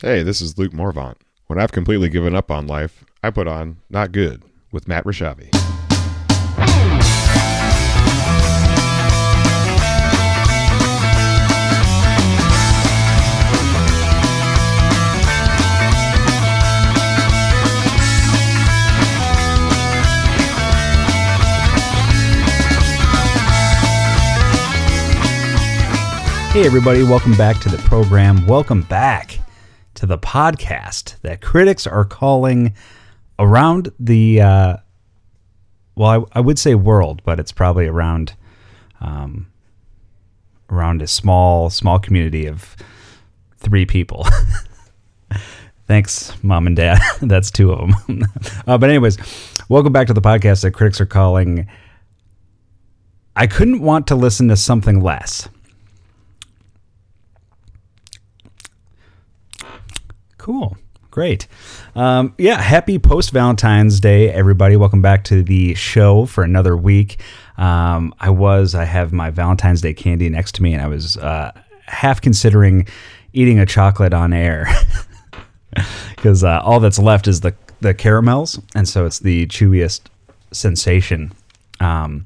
Hey, this is Luke Morvant. When I've completely given up on life, I put on Not Good with Matt Rashavi. Hey, everybody, welcome back to the program. Welcome back to the podcast that critics are calling around the, uh, well, I, I would say world, but it's probably around, um, around a small, small community of three people. Thanks, mom and dad. That's two of them. uh, but, anyways, welcome back to the podcast that critics are calling. I couldn't want to listen to something less. Cool. Great. Um, yeah, happy post Valentine's Day, everybody. Welcome back to the show for another week. Um, I was, I have my Valentine's Day candy next to me, and I was uh, half considering eating a chocolate on air because uh, all that's left is the, the caramels, and so it's the chewiest sensation. Um,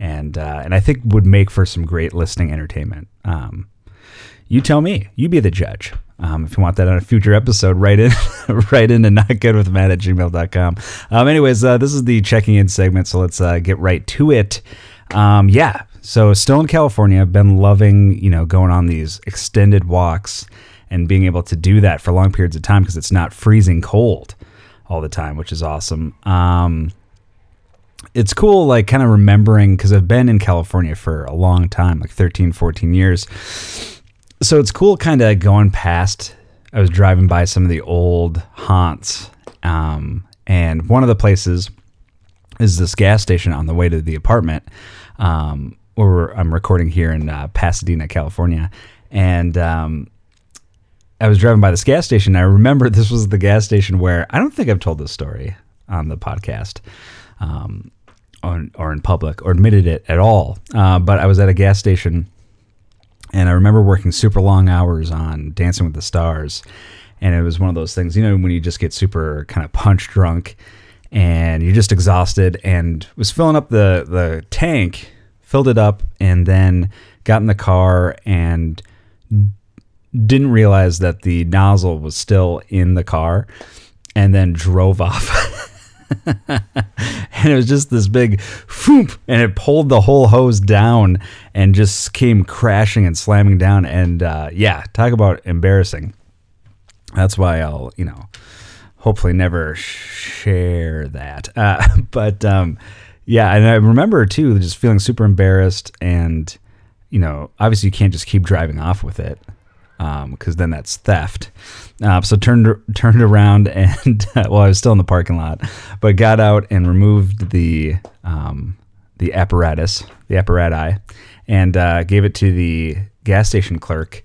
and uh, and I think would make for some great listening entertainment. Um, you tell me. You be the judge. Um, if you want that on a future episode, write in, write in to notgoodwithmatt at gmail.com. Um, anyways, uh, this is the checking in segment, so let's uh, get right to it. Um, yeah, so still in California, I've been loving, you know, going on these extended walks and being able to do that for long periods of time because it's not freezing cold all the time, which is awesome. Um, it's cool, like kind of remembering because I've been in California for a long time, like 13, 14 years so it's cool kind of going past i was driving by some of the old haunts um, and one of the places is this gas station on the way to the apartment um, where i'm recording here in uh, pasadena california. And um, i was driving by this gas station i remember this was the gas station where i don't think i've told this story on the podcast um, or, or in public or admitted it at all uh, but i was at a gas station and I remember working super long hours on Dancing with the Stars. And it was one of those things, you know, when you just get super kind of punch drunk and you're just exhausted and was filling up the, the tank, filled it up, and then got in the car and didn't realize that the nozzle was still in the car and then drove off. and it was just this big foomp, and it pulled the whole hose down and just came crashing and slamming down. And uh, yeah, talk about embarrassing. That's why I'll, you know, hopefully never share that. Uh, but um, yeah, and I remember too, just feeling super embarrassed, and you know, obviously you can't just keep driving off with it because um, then that's theft. Uh, so turned turned around and well, I was still in the parking lot, but got out and removed the um, the apparatus, the apparati, and uh, gave it to the gas station clerk,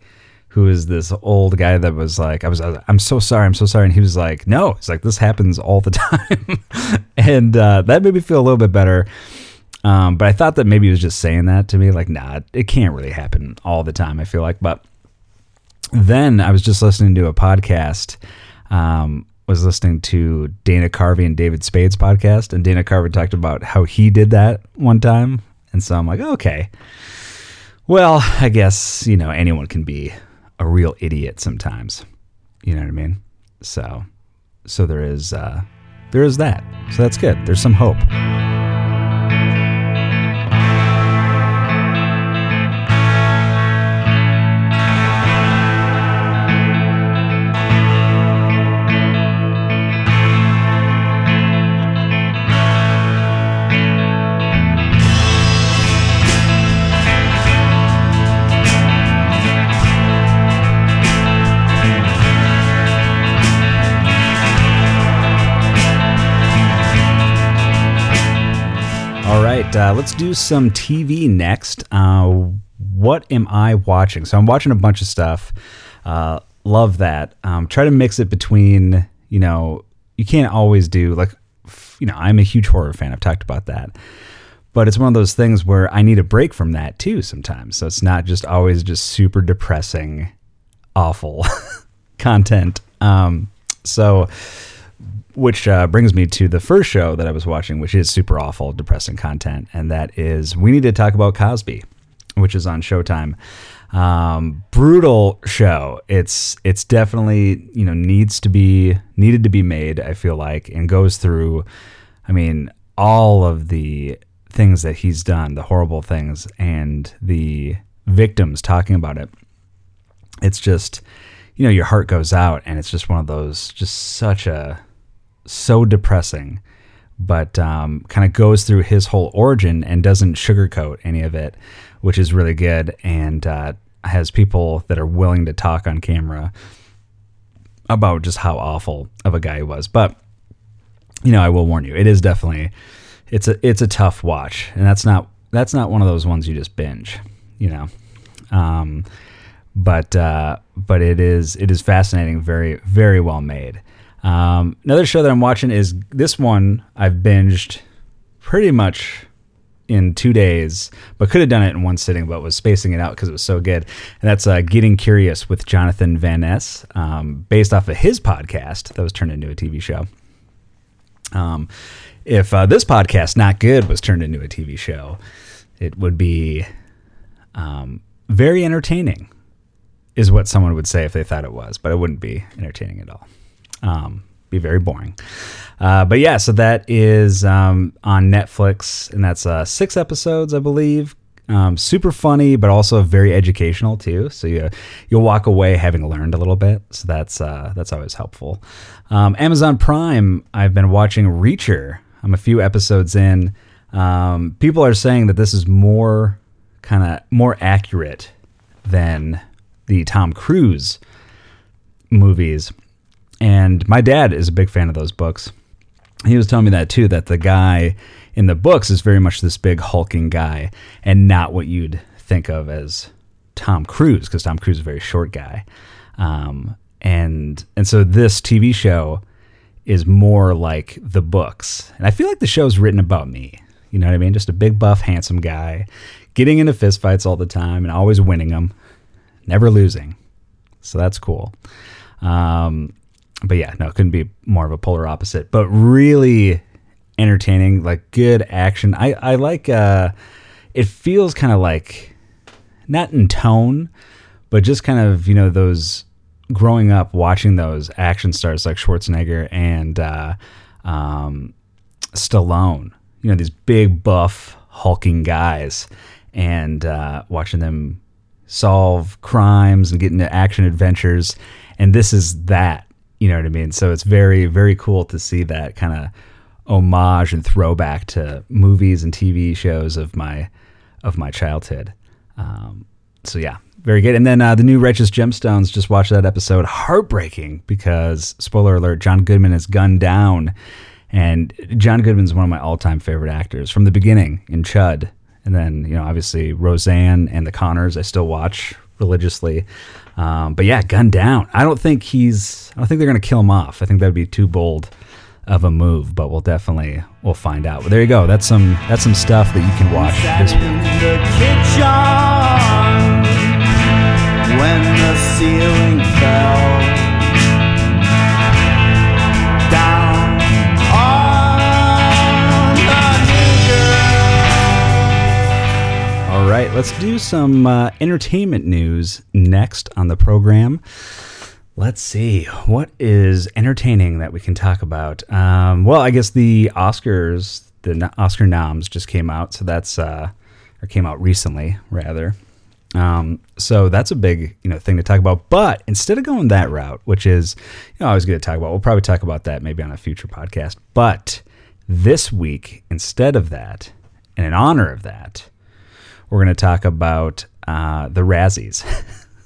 who is this old guy that was like, I was, I'm so sorry, I'm so sorry, and he was like, No, it's like this happens all the time, and uh, that made me feel a little bit better. Um, but I thought that maybe he was just saying that to me, like, nah, it can't really happen all the time. I feel like, but then I was just listening to a podcast. Um, was listening to Dana Carvey and David Spade's podcast, and Dana Carvey talked about how he did that one time, and so I'm like, okay, well, I guess you know anyone can be a real idiot sometimes. You know what I mean? So, so there is uh, there is that. So that's good. There's some hope. Uh, let's do some TV next. Uh, what am I watching? So I'm watching a bunch of stuff. Uh, love that. Um, try to mix it between, you know, you can't always do like, you know, I'm a huge horror fan. I've talked about that. But it's one of those things where I need a break from that too sometimes. So it's not just always just super depressing, awful content. Um, so, which uh, brings me to the first show that I was watching, which is super awful, depressing content, and that is we need to talk about Cosby, which is on Showtime. Um, brutal show. It's it's definitely you know needs to be needed to be made. I feel like and goes through. I mean, all of the things that he's done, the horrible things, and the victims talking about it. It's just, you know, your heart goes out, and it's just one of those, just such a, so depressing, but um, kind of goes through his whole origin and doesn't sugarcoat any of it, which is really good, and uh, has people that are willing to talk on camera about just how awful of a guy he was. But, you know, I will warn you, it is definitely it's a it's a tough watch, and that's not that's not one of those ones you just binge, you know. Um, but uh, but it is it is fascinating, very very well made. Um, another show that I'm watching is this one I've binged pretty much in two days, but could have done it in one sitting, but was spacing it out because it was so good. And that's uh, Getting Curious with Jonathan Van Ness, um, based off of his podcast that was turned into a TV show. Um, if uh, this podcast, Not Good, was turned into a TV show, it would be um, very entertaining, is what someone would say if they thought it was, but it wouldn't be entertaining at all. Um, be very boring. Uh, but yeah, so that is um, on Netflix, and that's uh, six episodes, I believe. Um, super funny, but also very educational too. So you you'll walk away having learned a little bit. So that's uh, that's always helpful. Um, Amazon Prime, I've been watching Reacher. I'm a few episodes in. Um, people are saying that this is more kind of more accurate than the Tom Cruise movies. And my dad is a big fan of those books. He was telling me that too, that the guy in the books is very much this big hulking guy and not what you'd think of as Tom Cruise, because Tom Cruise is a very short guy. Um, and and so this TV show is more like the books. And I feel like the show's written about me. You know what I mean? Just a big buff, handsome guy, getting into fistfights all the time and always winning them, never losing. So that's cool. Um, but yeah, no, it couldn't be more of a polar opposite. But really entertaining, like good action. I I like. Uh, it feels kind of like not in tone, but just kind of you know those growing up watching those action stars like Schwarzenegger and uh, um, Stallone. You know these big buff hulking guys, and uh, watching them solve crimes and get into action adventures. And this is that you know what I mean? So it's very, very cool to see that kind of homage and throwback to movies and TV shows of my of my childhood. Um, so yeah, very good. And then uh, the new Righteous Gemstones. Just watched that episode. Heartbreaking because spoiler alert: John Goodman is gunned down, and John Goodman is one of my all-time favorite actors from the beginning in Chud, and then you know obviously Roseanne and The Connors. I still watch religiously. Um, but yeah, gunned down. I don't think he's. I don't think they're going to kill him off. I think that'd be too bold of a move. But we'll definitely we'll find out. But there you go. That's some that's some stuff that you can watch this week. Right, let's do some uh, entertainment news next on the program. Let's see what is entertaining that we can talk about. Um, well, I guess the Oscars, the Oscar noms just came out, so that's uh, or came out recently rather. Um, so that's a big you know thing to talk about. But instead of going that route, which is you know was going to talk about, we'll probably talk about that maybe on a future podcast. But this week, instead of that, and in honor of that, we're going to talk about uh, the Razzies.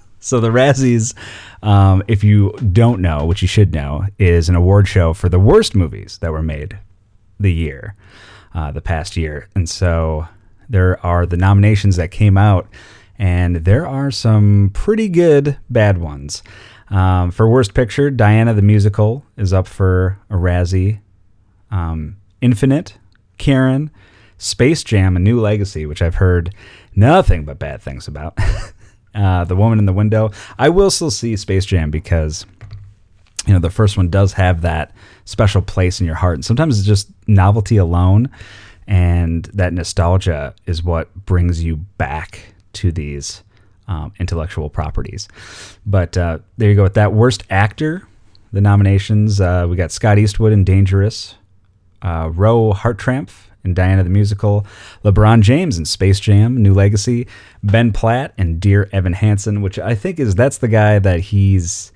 so the Razzies, um, if you don't know, which you should know, is an award show for the worst movies that were made the year, uh, the past year. And so there are the nominations that came out, and there are some pretty good bad ones. Um, for Worst Picture, Diana the Musical is up for a Razzie. Um, Infinite, Karen, Space Jam: A New Legacy, which I've heard nothing but bad things about. uh, the Woman in the Window. I will still see Space Jam because you know, the first one does have that special place in your heart. And sometimes it's just novelty alone and that nostalgia is what brings you back to these um, intellectual properties. But uh, there you go with that. Worst actor, the nominations uh, we got Scott Eastwood in Dangerous, uh, Roe Hartrampf in Diana the Musical, LeBron James in Space Jam, New Legacy, Ben Platt and Dear Evan Hansen, which I think is that's the guy that he's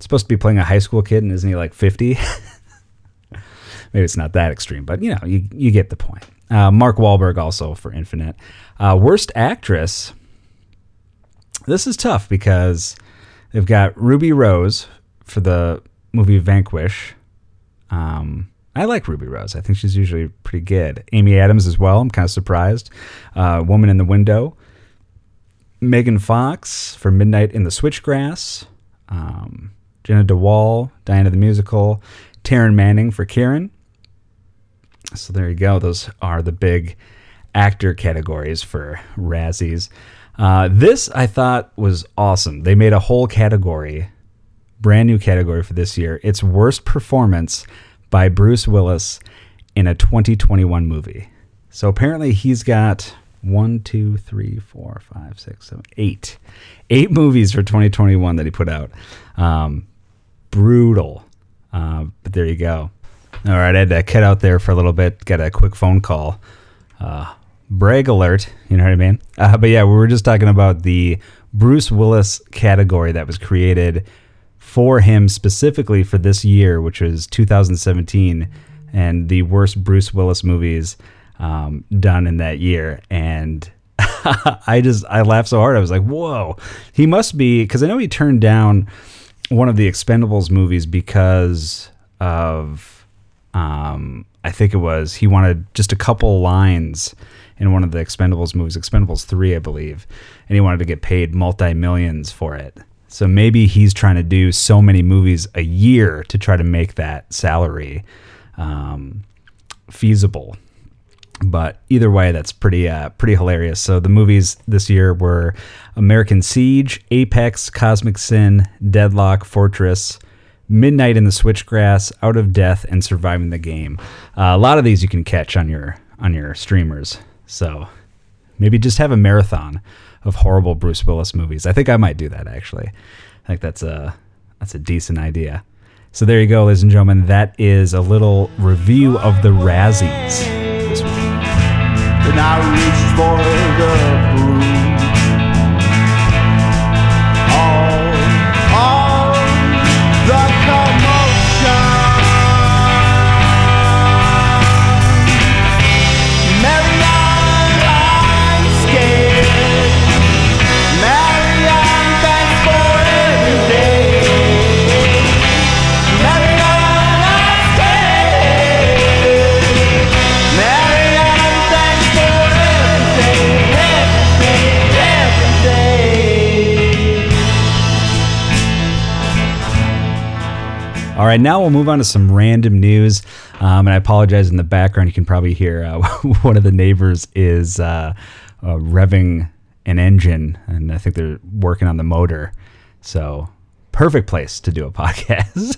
supposed to be playing a high school kid, and isn't he like 50? Maybe it's not that extreme, but you know, you, you get the point. Uh, Mark Wahlberg also for Infinite. Uh, worst actress. This is tough because they've got Ruby Rose for the movie Vanquish. Um, I like Ruby Rose. I think she's usually pretty good. Amy Adams as well. I'm kind of surprised. Uh, Woman in the Window. Megan Fox for Midnight in the Switchgrass. Um, Jeanna de Waal, Diana the Musical. Taryn Manning for Karen. So there you go. Those are the big actor categories for Razzies. Uh, this I thought was awesome. They made a whole category, brand new category for this year. It's worst performance by Bruce Willis in a 2021 movie. So apparently he's got one, two, three, four, five, six, seven, eight, eight movies for 2021 that he put out. Um, brutal. Uh, but there you go. All right, I had to cut out there for a little bit. Got a quick phone call. Uh, brag alert. You know what I mean? Uh, but yeah, we were just talking about the Bruce Willis category that was created for him specifically for this year, which was 2017, and the worst Bruce Willis movies um, done in that year. And I just I laughed so hard. I was like, "Whoa!" He must be because I know he turned down one of the Expendables movies because of um, I think it was he wanted just a couple lines in one of the Expendables movies, Expendables 3, I believe, and he wanted to get paid multi millions for it. So maybe he's trying to do so many movies a year to try to make that salary um, feasible. But either way, that's pretty uh, pretty hilarious. So the movies this year were American Siege, Apex, Cosmic Sin, Deadlock, Fortress, Midnight in the Switchgrass, Out of Death, and Surviving the Game. Uh, a lot of these you can catch on your on your streamers. So maybe just have a marathon of horrible Bruce Willis movies. I think I might do that actually. I think that's a that's a decent idea. So there you go, ladies and gentlemen. That is a little review of the Razzies this week. All right, now we'll move on to some random news. Um, and I apologize in the background. You can probably hear uh, one of the neighbors is uh, uh, revving an engine, and I think they're working on the motor. So, perfect place to do a podcast.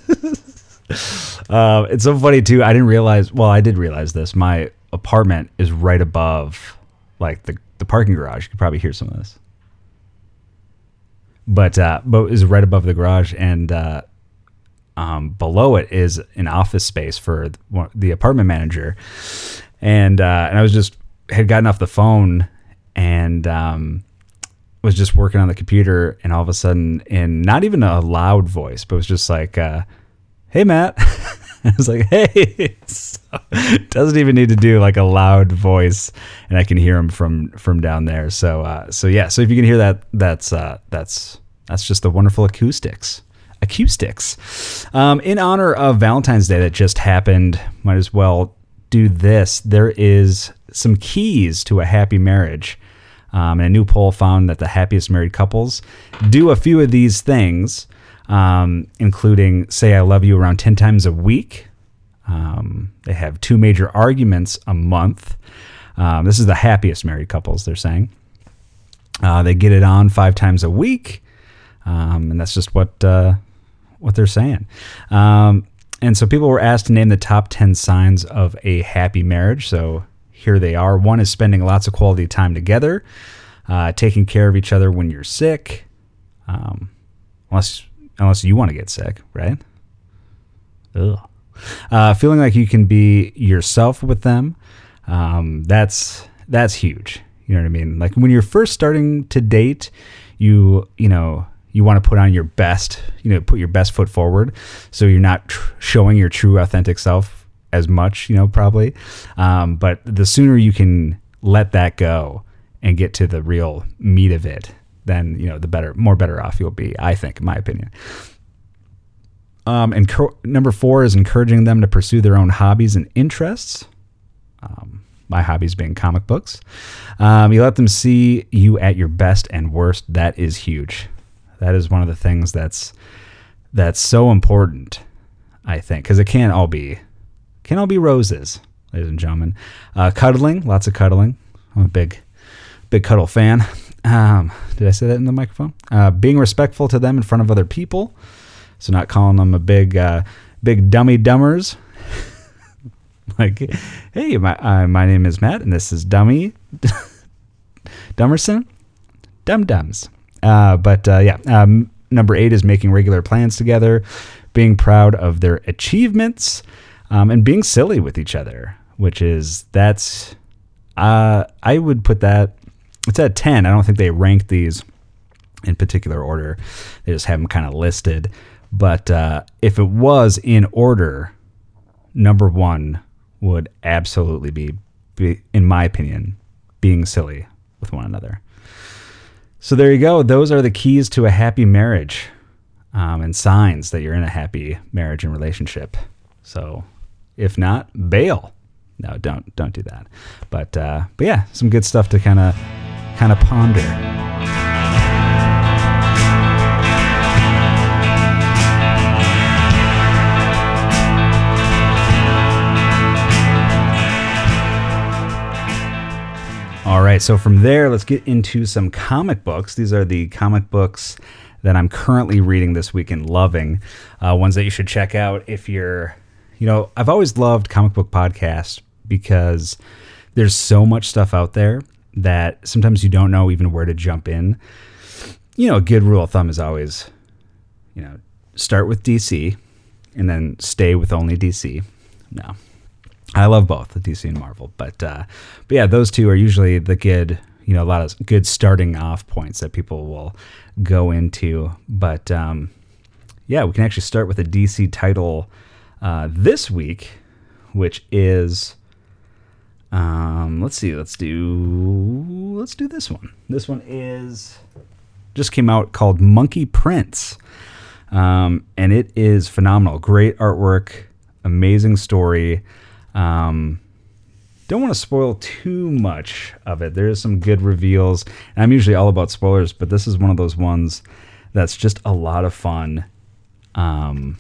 uh, it's so funny, too. I didn't realize, well, I did realize this. My apartment is right above like the, the parking garage. You could probably hear some of this. But uh, but is right above the garage, and uh, um, below it is an office space for the apartment manager, and uh, and I was just had gotten off the phone and um, was just working on the computer, and all of a sudden, in not even a loud voice, but it was just like, uh, "Hey, Matt." I was like, "Hey," so, doesn't even need to do like a loud voice, and I can hear him from from down there. So, uh, so yeah. So if you can hear that, that's uh, that's that's just the wonderful acoustics acoustics. Um, in honor of Valentine's Day that just happened, might as well do this. There is some keys to a happy marriage. Um, and a new poll found that the happiest married couples do a few of these things, um, including say I love you around 10 times a week. Um, they have two major arguments a month. Um, this is the happiest married couples, they're saying. Uh, they get it on five times a week. Um, and that's just what uh, what they're saying. Um, and so people were asked to name the top 10 signs of a happy marriage. So here they are. One is spending lots of quality time together, uh, taking care of each other when you're sick, um, unless unless you want to get sick, right? Ugh. Uh, feeling like you can be yourself with them. Um, that's that's huge. You know what I mean? Like when you're first starting to date, you you know you want to put on your best, you know, put your best foot forward, so you're not tr- showing your true authentic self as much, you know, probably. Um, but the sooner you can let that go and get to the real meat of it, then you know the better, more better off you'll be. I think, in my opinion. Um, and number four is encouraging them to pursue their own hobbies and interests. Um, my hobbies being comic books. Um, you let them see you at your best and worst. That is huge. That is one of the things that's that's so important. I think because it can't all be can't all be roses, ladies and gentlemen. Uh, cuddling, lots of cuddling. I'm a big big cuddle fan. Um, did I say that in the microphone? Uh, being respectful to them in front of other people. So not calling them a big, uh, big dummy dummers. like, hey, my uh, my name is Matt, and this is Dummy Dummerson, Dum Dums. Uh, but uh, yeah, um, number eight is making regular plans together, being proud of their achievements, um, and being silly with each other. Which is that's uh, I would put that it's at ten. I don't think they ranked these in particular order. They just have them kind of listed. But uh, if it was in order, number one would absolutely be, be, in my opinion, being silly with one another. So there you go. Those are the keys to a happy marriage um, and signs that you're in a happy marriage and relationship. So if not, bail. No, don't don't do that. But uh, but yeah, some good stuff to kind of kind of ponder. Right, so from there, let's get into some comic books. These are the comic books that I'm currently reading this week and loving. Uh, ones that you should check out if you're, you know, I've always loved comic book podcasts because there's so much stuff out there that sometimes you don't know even where to jump in. You know, a good rule of thumb is always, you know, start with DC and then stay with only DC. No, I love both the DC and Marvel, but uh, but yeah, those two are usually the good, you know, a lot of good starting off points that people will go into. But um, yeah, we can actually start with a DC title uh, this week, which is um, let's see, let's do let's do this one. This one is just came out called Monkey Prince, um, and it is phenomenal. Great artwork, amazing story. Um, don't want to spoil too much of it. There's some good reveals. And I'm usually all about spoilers, but this is one of those ones that's just a lot of fun um,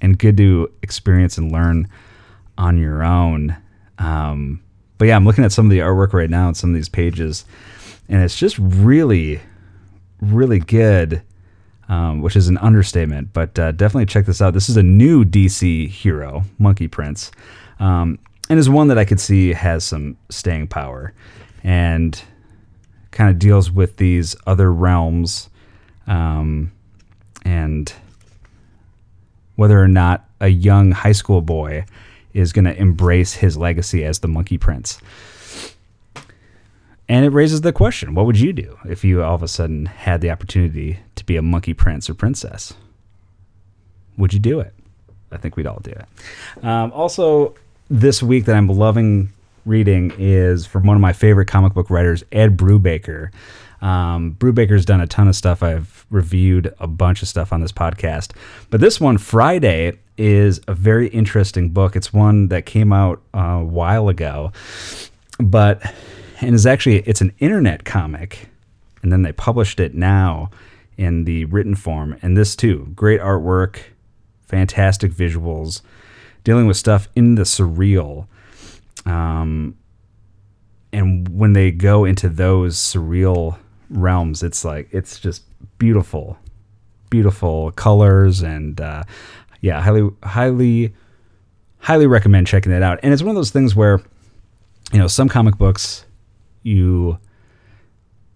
and good to experience and learn on your own. Um, but yeah, I'm looking at some of the artwork right now and some of these pages, and it's just really, really good. Um, which is an understatement, but uh, definitely check this out. This is a new DC hero, Monkey Prince um, and is one that I could see has some staying power and kind of deals with these other realms um, and whether or not a young high school boy is going to embrace his legacy as the Monkey Prince. And it raises the question what would you do if you all of a sudden had the opportunity to be a monkey prince or princess? Would you do it? I think we'd all do it. Um, also, this week that I'm loving reading is from one of my favorite comic book writers, Ed Brubaker. Um, Brubaker's done a ton of stuff. I've reviewed a bunch of stuff on this podcast. But this one, Friday, is a very interesting book. It's one that came out a while ago, but and is actually it's an internet comic, and then they published it now in the written form. And this too, great artwork, fantastic visuals dealing with stuff in the surreal. Um, and when they go into those surreal realms, it's like it's just beautiful, beautiful colors and uh, yeah, highly highly highly recommend checking that out. And it's one of those things where you know some comic books you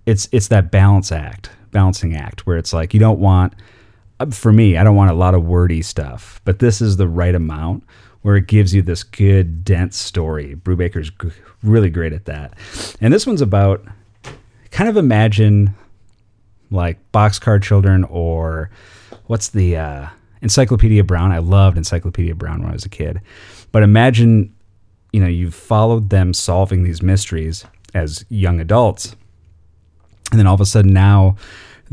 it's it's that balance act balancing act where it's like you don't want for me i don't want a lot of wordy stuff but this is the right amount where it gives you this good dense story. Brubaker's g- really great at that. And this one's about kind of imagine like boxcar children or what's the uh, encyclopedia brown? I loved encyclopedia brown when i was a kid. But imagine you know you've followed them solving these mysteries as young adults and then all of a sudden now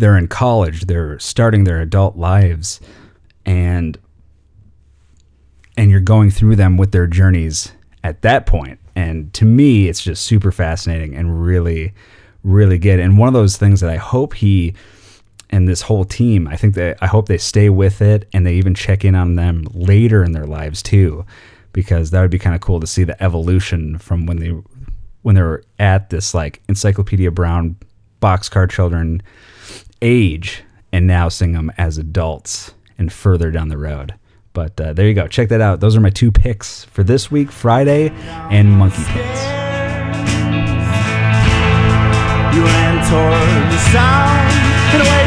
they're in college they're starting their adult lives and and you're going through them with their journeys at that point. and to me it's just super fascinating and really really good and one of those things that i hope he and this whole team i think that i hope they stay with it and they even check in on them later in their lives too because that would be kind of cool to see the evolution from when they when they were at this like encyclopedia brown boxcar children age and now sing them as adults and further down the road. But uh, there you go. Check that out. Those are my two picks for this week Friday and Monkey Pants. You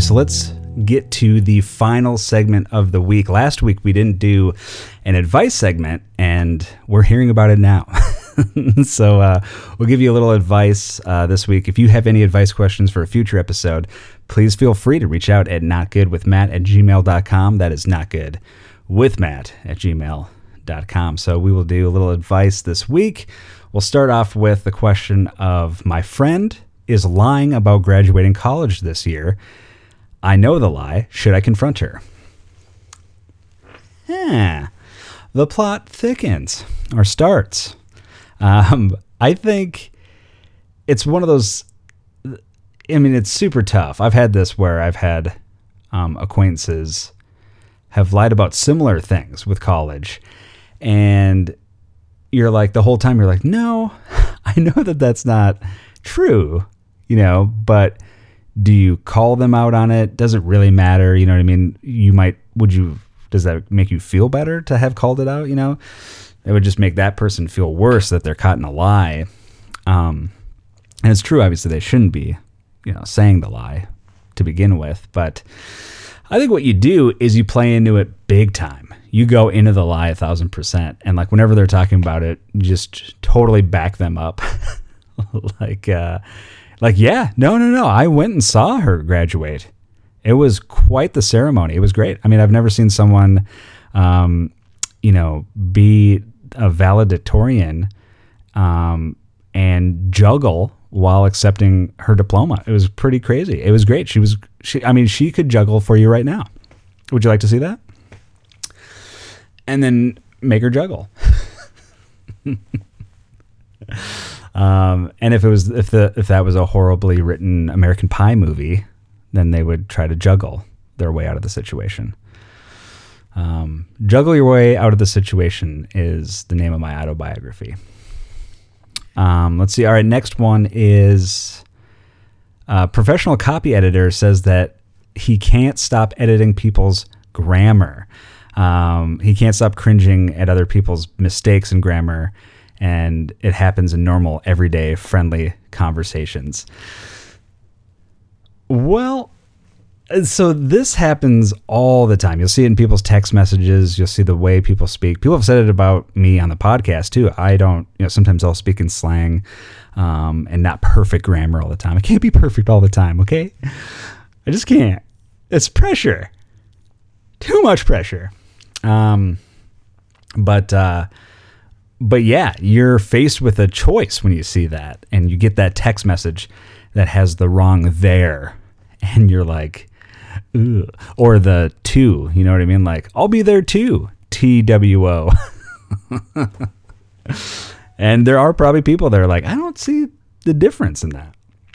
So let's get to the final segment of the week. Last week we didn't do an advice segment, and we're hearing about it now. so uh, we'll give you a little advice uh, this week. If you have any advice questions for a future episode, please feel free to reach out at notgoodwithmatt at gmail.com. That is notgood with Matt at gmail.com. So we will do a little advice this week. We'll start off with the question of my friend is lying about graduating college this year. I know the lie. Should I confront her? Huh. The plot thickens or starts. Um, I think it's one of those. I mean, it's super tough. I've had this where I've had um, acquaintances have lied about similar things with college, and you're like the whole time you're like, no, I know that that's not true, you know, but do you call them out on it? Does it really matter? You know what I mean? You might, would you, does that make you feel better to have called it out? You know, it would just make that person feel worse that they're caught in a lie. Um, and it's true, obviously, they shouldn't be, you know, saying the lie to begin with. But I think what you do is you play into it big time. You go into the lie a thousand percent. And like whenever they're talking about it, you just totally back them up. like, uh, like, yeah, no, no, no. I went and saw her graduate. It was quite the ceremony. It was great. I mean, I've never seen someone, um, you know, be a valedictorian um, and juggle while accepting her diploma. It was pretty crazy. It was great. She was, she, I mean, she could juggle for you right now. Would you like to see that? And then make her juggle. Um, and if it was if the if that was a horribly written American Pie movie, then they would try to juggle their way out of the situation. Um, juggle your way out of the situation is the name of my autobiography. Um, let's see. All right, next one is a professional copy editor says that he can't stop editing people's grammar. Um, he can't stop cringing at other people's mistakes in grammar and it happens in normal, everyday, friendly conversations. Well, so this happens all the time. You'll see it in people's text messages. You'll see the way people speak. People have said it about me on the podcast too. I don't, you know, sometimes I'll speak in slang um, and not perfect grammar all the time. I can't be perfect all the time. Okay, I just can't. It's pressure. Too much pressure. Um, but uh, but yeah, you're faced with a choice when you see that, and you get that text message that has the wrong there, and you're like, Ugh. or the two. You know what I mean? Like, I'll be there too. T W O. And there are probably people that are like, I don't see the difference in that.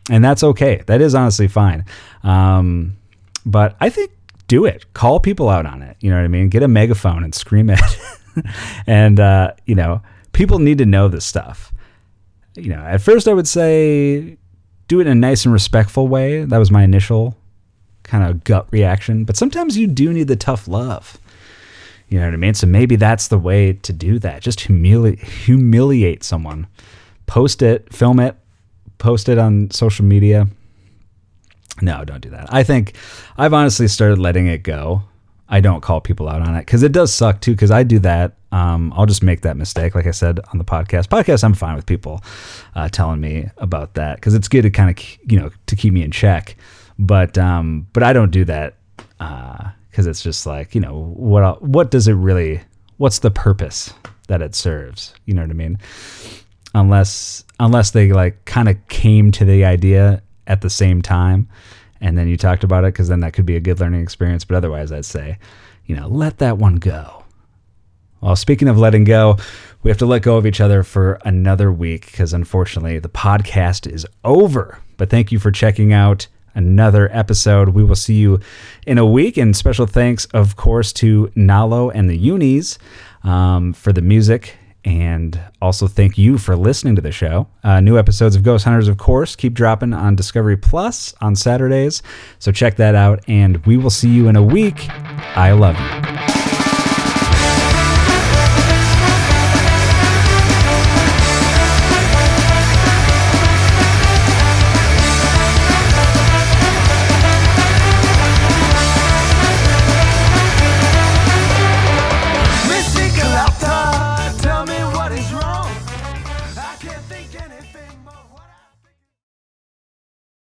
And that's okay. That is honestly fine. Um, but I think do it. Call people out on it. You know what I mean? Get a megaphone and scream it. and, uh, you know, people need to know this stuff. You know, at first I would say do it in a nice and respectful way. That was my initial kind of gut reaction. But sometimes you do need the tough love. You know what I mean? So maybe that's the way to do that. Just humili- humiliate someone. Post it, film it, post it on social media. No, don't do that. I think I've honestly started letting it go. I don't call people out on it because it does suck too. Because I do that. Um, I'll just make that mistake, like I said on the podcast. Podcast, I'm fine with people uh, telling me about that because it's good to kind of you know to keep me in check. But um, but I don't do that because it's just like you know what what does it really? What's the purpose that it serves? You know what I mean? unless unless they like kind of came to the idea at the same time and then you talked about it because then that could be a good learning experience. But otherwise i'd say you know let that one go. Well speaking of letting go we have to let go of each other for another week because unfortunately the podcast is over. But thank you for checking out another episode. We will see you in a week. And special thanks of course to nalo and the unis um, for the music and also thank you for listening to the show. Uh, new episodes of Ghost Hunters, of course, keep dropping on Discovery Plus on Saturdays. So check that out, and we will see you in a week. I love you.